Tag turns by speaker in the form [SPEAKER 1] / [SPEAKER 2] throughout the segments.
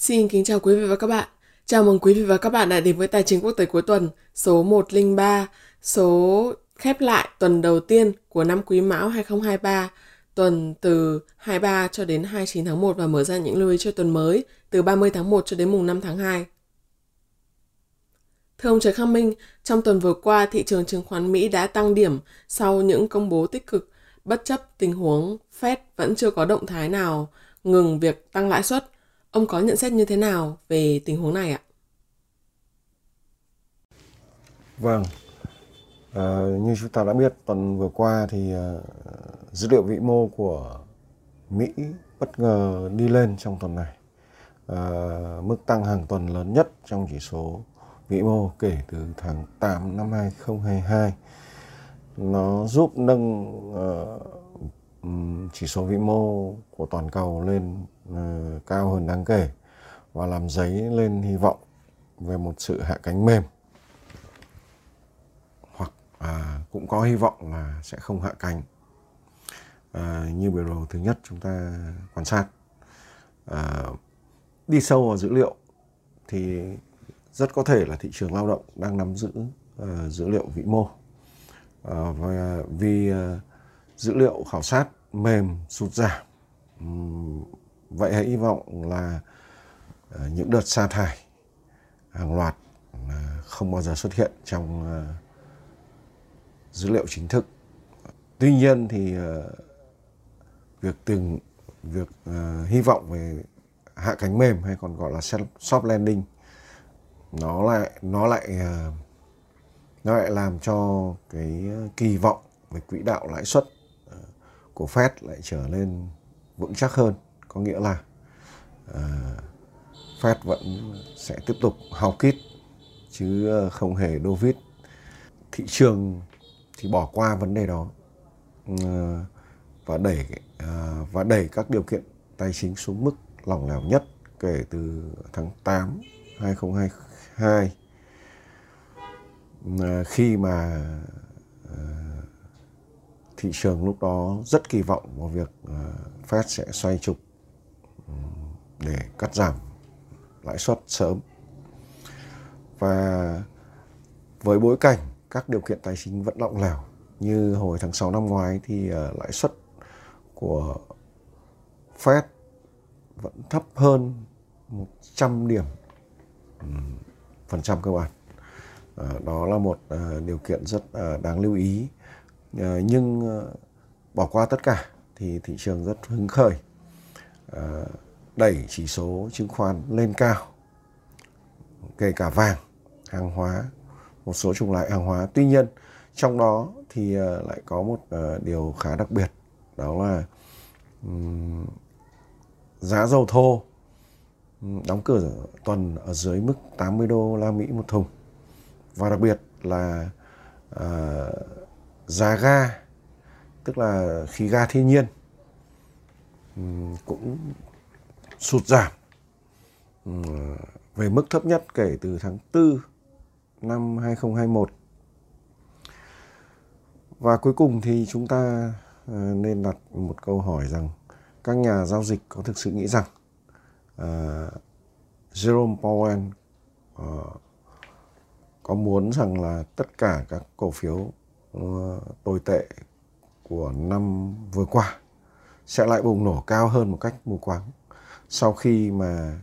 [SPEAKER 1] Xin kính chào quý vị và các bạn. Chào mừng quý vị và các bạn đã đến với Tài chính quốc tế cuối tuần số 103, số khép lại tuần đầu tiên của năm Quý Mão 2023, tuần từ 23 cho đến 29 tháng 1 và mở ra những lưu ý cho tuần mới từ 30 tháng 1 cho đến mùng 5 tháng 2. Thưa ông Trần Khang Minh, trong tuần vừa qua, thị trường chứng khoán Mỹ đã tăng điểm sau những công bố tích cực, bất chấp tình huống Fed vẫn chưa có động thái nào ngừng việc tăng lãi suất. Ông có nhận xét như thế nào về tình huống này ạ?
[SPEAKER 2] Vâng, à, như chúng ta đã biết tuần vừa qua thì uh, dữ liệu vĩ mô của Mỹ bất ngờ đi lên trong tuần này. À, mức tăng hàng tuần lớn nhất trong chỉ số vĩ mô kể từ tháng 8 năm 2022. Nó giúp nâng uh, chỉ số vĩ mô của toàn cầu lên Ờ, cao hơn đáng kể và làm dấy lên hy vọng về một sự hạ cánh mềm. Hoặc à, cũng có hy vọng là sẽ không hạ cánh. À, như biểu đồ thứ nhất chúng ta quan sát à, đi sâu vào dữ liệu thì rất có thể là thị trường lao động đang nắm giữ uh, dữ liệu vĩ mô. Uh, và vì uh, dữ liệu khảo sát mềm sụt giảm um, vậy hãy hy vọng là ờ, những đợt sa thải hàng loạt không bao giờ xuất hiện trong ờ, dữ liệu chính thức. Tuy nhiên thì ờ, việc từng, việc hy vọng về hạ cánh mềm hay còn gọi là soft landing, nó lại nó lại nó lại làm cho cái kỳ vọng về quỹ đạo lãi suất của Fed lại trở nên vững chắc hơn có nghĩa là uh, Fed vẫn sẽ tiếp tục hao kít chứ không hề đô vít. Thị trường thì bỏ qua vấn đề đó uh, và đẩy uh, và đẩy các điều kiện tài chính xuống mức lỏng lẻo nhất kể từ tháng 8 2020 hai ờ, khi mà thị trường lúc đó rất kỳ vọng vào việc Fed sẽ xoay trục để cắt giảm lãi suất sớm. Và với bối cảnh các điều kiện tài chính vẫn lỏng lẻo, như hồi tháng 6 năm ngoái thì ờ, lãi suất của Fed vẫn thấp hơn 100 điểm phần trăm cơ bản. Ờ, đó là một ờ, điều kiện rất đáng lưu ý. Nhưng bỏ qua tất cả thì thị trường rất hứng khởi đẩy chỉ số chứng khoán lên cao kể cả vàng hàng hóa một số chủng loại hàng hóa. Tuy nhiên trong đó thì ờ, lại có một ờ, điều khá đặc biệt đó là giá dầu thô đóng cửa tuần ở dưới mức 80 đô la Mỹ một thùng. Và đặc biệt là uh, giá ga tức là khí ga thiên nhiên cũng sụt giảm. Về mức thấp nhất kể từ tháng 4 năm 2021 và cuối cùng thì chúng ta ờ, nên đặt một câu hỏi rằng các nhà giao dịch có thực sự nghĩ rằng uh, Jerome Powell uh, có muốn rằng là tất cả các cổ phiếu uh, tồi tệ của năm vừa qua sẽ lại bùng nổ cao hơn một cách mù quáng sau khi mà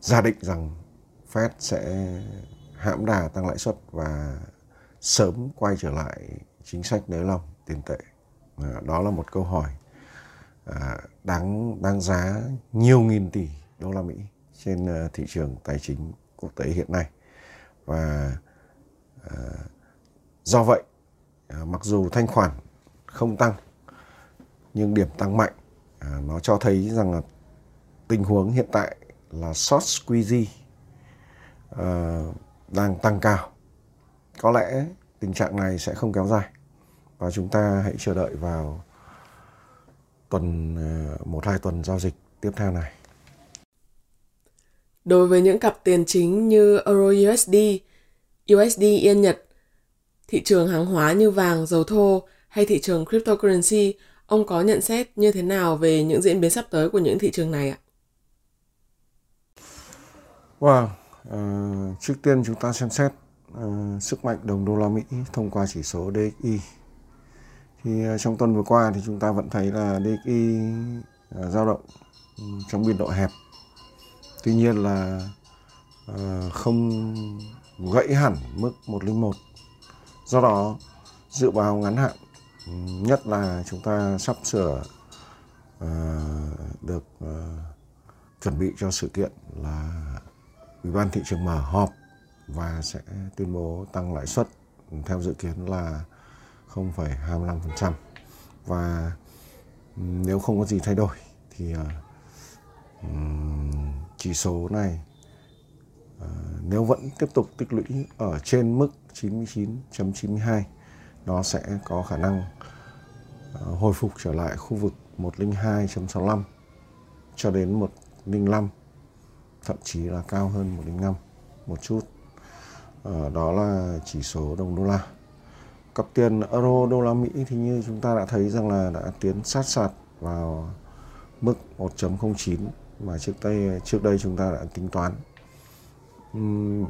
[SPEAKER 2] giả định rằng Fed sẽ hãm đà tăng lãi suất và sớm quay trở lại chính sách nới lỏng tiền tệ. À, đó là một câu hỏi à, đáng đáng giá nhiều nghìn tỷ đô la Mỹ trên à, thị trường tài chính quốc tế hiện nay và do vậy mặc dù thanh khoản không tăng nhưng điểm tăng mạnh à, nó cho thấy rằng là tình huống hiện tại là short squeeze à, đang tăng cao. Có lẽ tình trạng này sẽ không kéo dài và chúng ta hãy chờ đợi vào tuần à, một hai tuần giao dịch tiếp theo này.
[SPEAKER 1] Đối với những cặp tiền chính như Euro USD, USD Yên Nhật, thị trường hàng hóa như vàng, dầu thô hay thị trường cryptocurrency, ông có nhận xét như thế nào về những diễn biến sắp tới của những thị trường này ạ?
[SPEAKER 2] Wow, uh, trước tiên chúng ta xem xét uh, sức mạnh đồng đô la Mỹ thông qua chỉ số DXY. Thì uh, trong tuần vừa qua thì chúng ta vẫn thấy là DXY uh, dao động ừ, trong biên độ hẹp. Tuy nhiên là uh, không gãy hẳn mức 101. Do đó dự báo ngắn hạn nhất là chúng ta sắp sửa uh, được uh, chuẩn bị cho sự kiện là Ủy ban thị trường mở họp và sẽ tuyên bố tăng lãi suất theo dự kiến là 0,25% và nếu không có gì thay đổi thì uh, chỉ số này uh, nếu vẫn tiếp tục tích lũy ở trên mức 99.92 nó sẽ có khả năng Ờ, hồi phục trở lại khu vực 102.65 cho đến 105 thậm chí là cao hơn 105 một chút. Ờ, đó là chỉ số đồng đô la. Cặp tiền euro đô la Mỹ thì như chúng ta đã thấy rằng là đã tiến sát sạt vào mức 1.09 mà trước đây trước đây chúng ta đã tính toán. Uhm,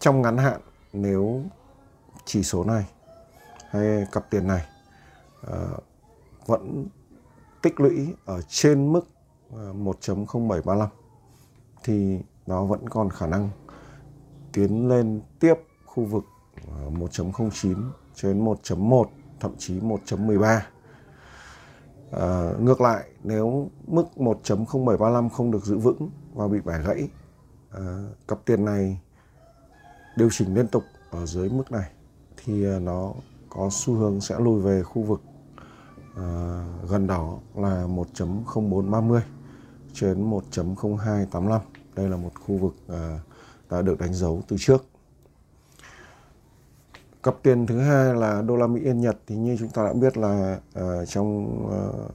[SPEAKER 2] trong ngắn hạn nếu chỉ số này hay cặp tiền này uh, vẫn tích lũy ở trên mức à, 1.0735 thì nó vẫn còn khả năng tiến lên tiếp khu vực 1.09 cho đến 1.1 thậm chí 1.13 à, ngược lại nếu mức 1.0735 không được giữ vững và bị bẻ gãy à, cặp tiền này điều chỉnh liên tục ở dưới mức này thì à, nó có xu hướng sẽ lùi về khu vực à, gần đó là 1.0430 trên 1.0285 đây là một khu vực à, đã được đánh dấu từ trước. Cặp tiền thứ hai là đô la Mỹ Yên Nhật. Thì như chúng ta đã biết là uh, trong uh,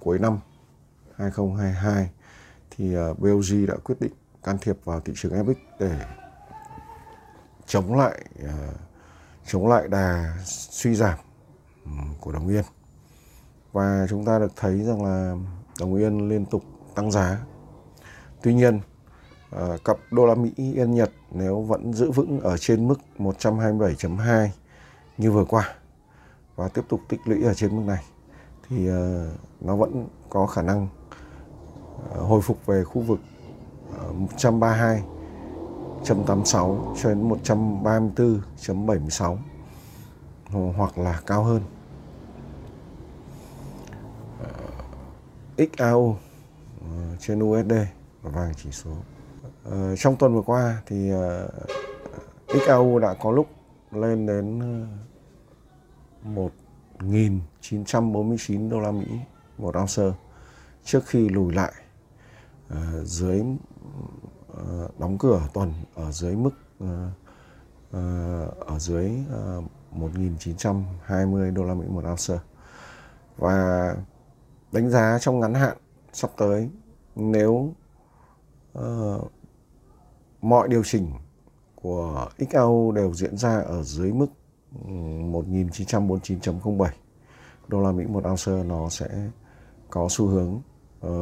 [SPEAKER 2] cuối năm 2022 thì BOJ đã quyết định can thiệp vào thị trường FX để chống lại chống lại đà suy giảm. Ừ, của đồng yên và chúng ta được thấy rằng là đồng yên liên tục tăng giá. Tuy nhiên, ờ, cặp đô la Mỹ Yên Nhật nếu vẫn giữ vững ở trên mức 127.2 như vừa qua và tiếp tục tích lũy ở trên mức này thì ờ, nó vẫn có khả năng ờ, hồi phục về khu vực uh, 132.86 cho đến 134.76 hoặc là cao hơn. XAU ờ, trên USD và vàng chỉ số. Ờ, trong tuần vừa qua thì ờ, XAU đã có lúc lên đến 1.949 đô la Mỹ một ounce trước khi lùi lại dưới đóng cửa tuần ở dưới mức ở dưới 1.920 đô la Mỹ một ounce và đánh giá trong ngắn hạn sắp tới nếu uh, mọi điều chỉnh của XAU đều diễn ra ở dưới mức 1949.07 đô la Mỹ một ounce nó sẽ có xu hướng uh,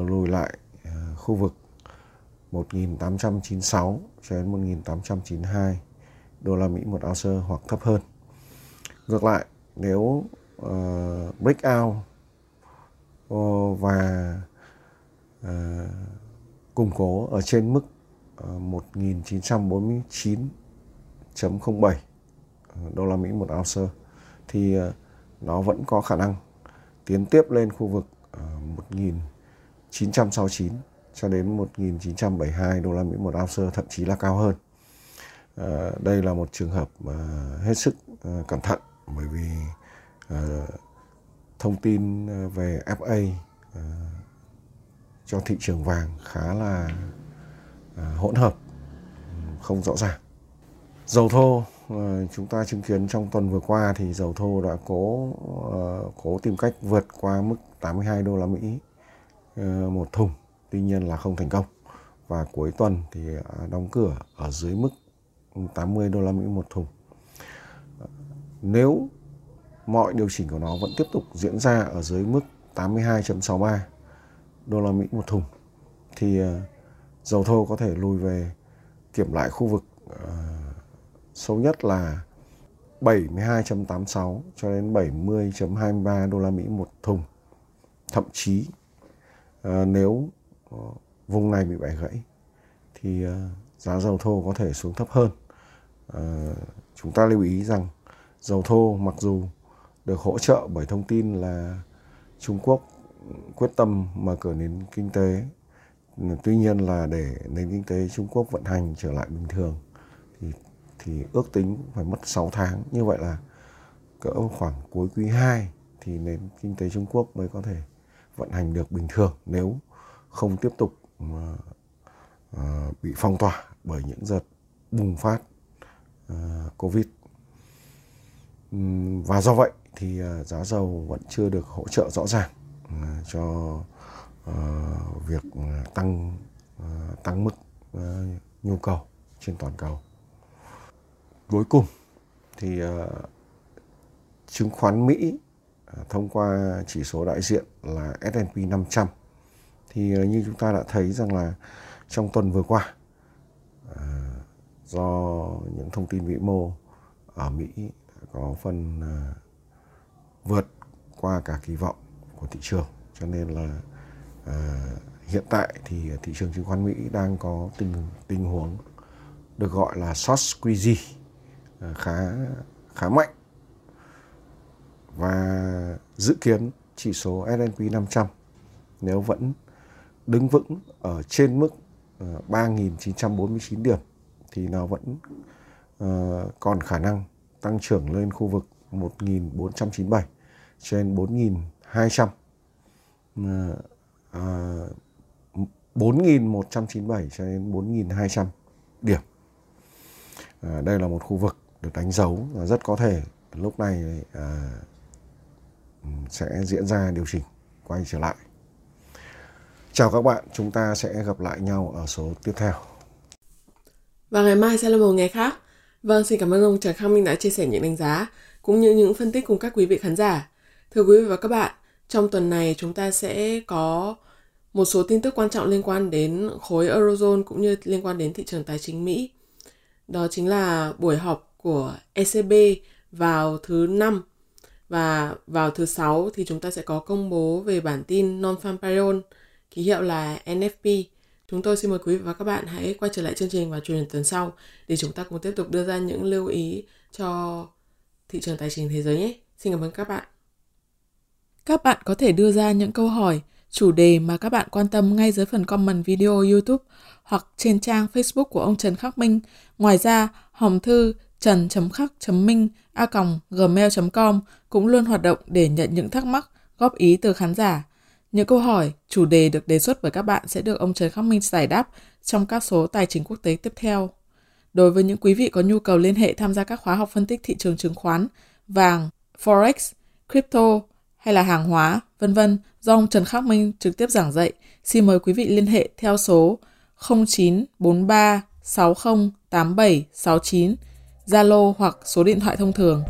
[SPEAKER 2] lùi lại uh, khu vực 1896 cho đến 1892 đô la Mỹ một ounce hoặc thấp hơn. Ngược lại, nếu uh, breakout Ờ, và ờ, củng cố ở trên mức ờ, 1949.07 đô la Mỹ một ounce thì nó vẫn có khả năng tiến tiếp lên khu vực 1969 cho đến 1972 đô la Mỹ một ounce, thậm chí là cao hơn. Đây là một trường hợp hết sức cẩn thận bởi vì thông tin ờ, về FA uh, ờ, cho thị trường vàng khá là ờ, hỗn hợp không rõ ràng. Dầu thô chúng ta chứng kiến trong tuần vừa qua thì dầu thô đã cố cố tìm cách vượt qua mức 82 đô la Mỹ một thùng tuy nhiên là không thành công. Và cuối tuần thì đóng cửa ở dưới mức 80 đô la Mỹ một thùng. Nếu mọi điều chỉnh của nó vẫn tiếp tục diễn ra ở dưới mức 82.63 đô la Mỹ một thùng thì ờ, dầu thô có thể lùi về kiểm lại khu vực uh, sâu nhất là 72.86 cho đến 70.23 đô la Mỹ một thùng. Thậm chí uh, nếu uh, vùng này bị bẻ gãy thì uh, giá dầu thô có thể xuống thấp hơn. Uh, chúng ta lưu ý rằng dầu thô mặc dù được hỗ trợ bởi thông tin là Trung Quốc quyết tâm mở cửa nền kinh tế. Tuy nhiên là để nền kinh tế Trung Quốc vận hành trở lại bình thường thì thì ước tính phải mất 6 tháng. Như vậy là cỡ khoảng cuối quý 2 thì nền kinh tế Trung Quốc mới có thể vận hành được bình thường nếu không tiếp tục mà à, bị phong tỏa bởi những đợt bùng phát à, Covid. Và do vậy thì ờ, giá dầu vẫn chưa được hỗ trợ rõ ràng ờ, cho ờ, việc tăng tăng mức nhu cầu trên toàn cầu. Cuối cùng thì chứng khoán Mỹ thông qua chỉ số đại diện là S&P 500 thì như chúng ta đã thấy rằng là trong tuần vừa qua do những thông tin vĩ mô ở Mỹ có phần vượt qua cả kỳ vọng của thị trường. Cho nên là à, hiện tại thì thị trường chứng khoán Mỹ đang có tình tình huống được gọi là short squeeze à, khá khá mạnh. Và dự kiến chỉ số S&P 500 nếu vẫn đứng vững ở trên mức à, 3.949 điểm thì nó vẫn uh, còn khả năng tăng trưởng lên khu vực 1497 trên 4200 uh, 4197 cho đến 4200 điểm. À, đây là một khu vực được đánh dấu và rất có thể lúc này à, sẽ diễn ra điều chỉnh quay trở lại. Chào các bạn, chúng ta sẽ gặp lại nhau ở số tiếp theo.
[SPEAKER 1] Và ngày mai sẽ là một ngày khác. Vâng, xin cảm ơn ông Trần Khang Minh đã chia sẻ những đánh giá cũng như những phân tích cùng các quý vị khán giả. Thưa quý vị và các bạn, trong tuần này chúng ta sẽ có một số tin tức quan trọng liên quan đến khối Eurozone cũng như liên quan đến thị trường tài chính Mỹ. Đó chính là buổi họp của ECB vào thứ năm và vào thứ sáu thì chúng ta sẽ có công bố về bản tin non-farm payroll, ký hiệu là NFP. Chúng tôi xin mời quý vị và các bạn hãy quay trở lại chương trình vào chủ nhật tuần sau để chúng ta cùng tiếp tục đưa ra những lưu ý cho thị trường tài chính thế giới nhé. Xin cảm ơn các bạn. Các bạn có thể đưa ra những câu hỏi, chủ đề mà các bạn quan tâm ngay dưới phần comment video YouTube hoặc trên trang Facebook của ông Trần Khắc Minh. Ngoài ra, hòm thư trần.khắc.minh a gmail.com cũng luôn hoạt động để nhận những thắc mắc, góp ý từ khán giả. Những câu hỏi, chủ đề được đề xuất bởi các bạn sẽ được ông Trần Khắc Minh giải đáp trong các số tài chính quốc tế tiếp theo. Đối với những quý vị có nhu cầu liên hệ tham gia các khóa học phân tích thị trường chứng khoán, vàng, forex, crypto hay là hàng hóa, vân vân do ông Trần Khắc Minh trực tiếp giảng dạy, xin mời quý vị liên hệ theo số 0943 60 Zalo hoặc số điện thoại thông thường.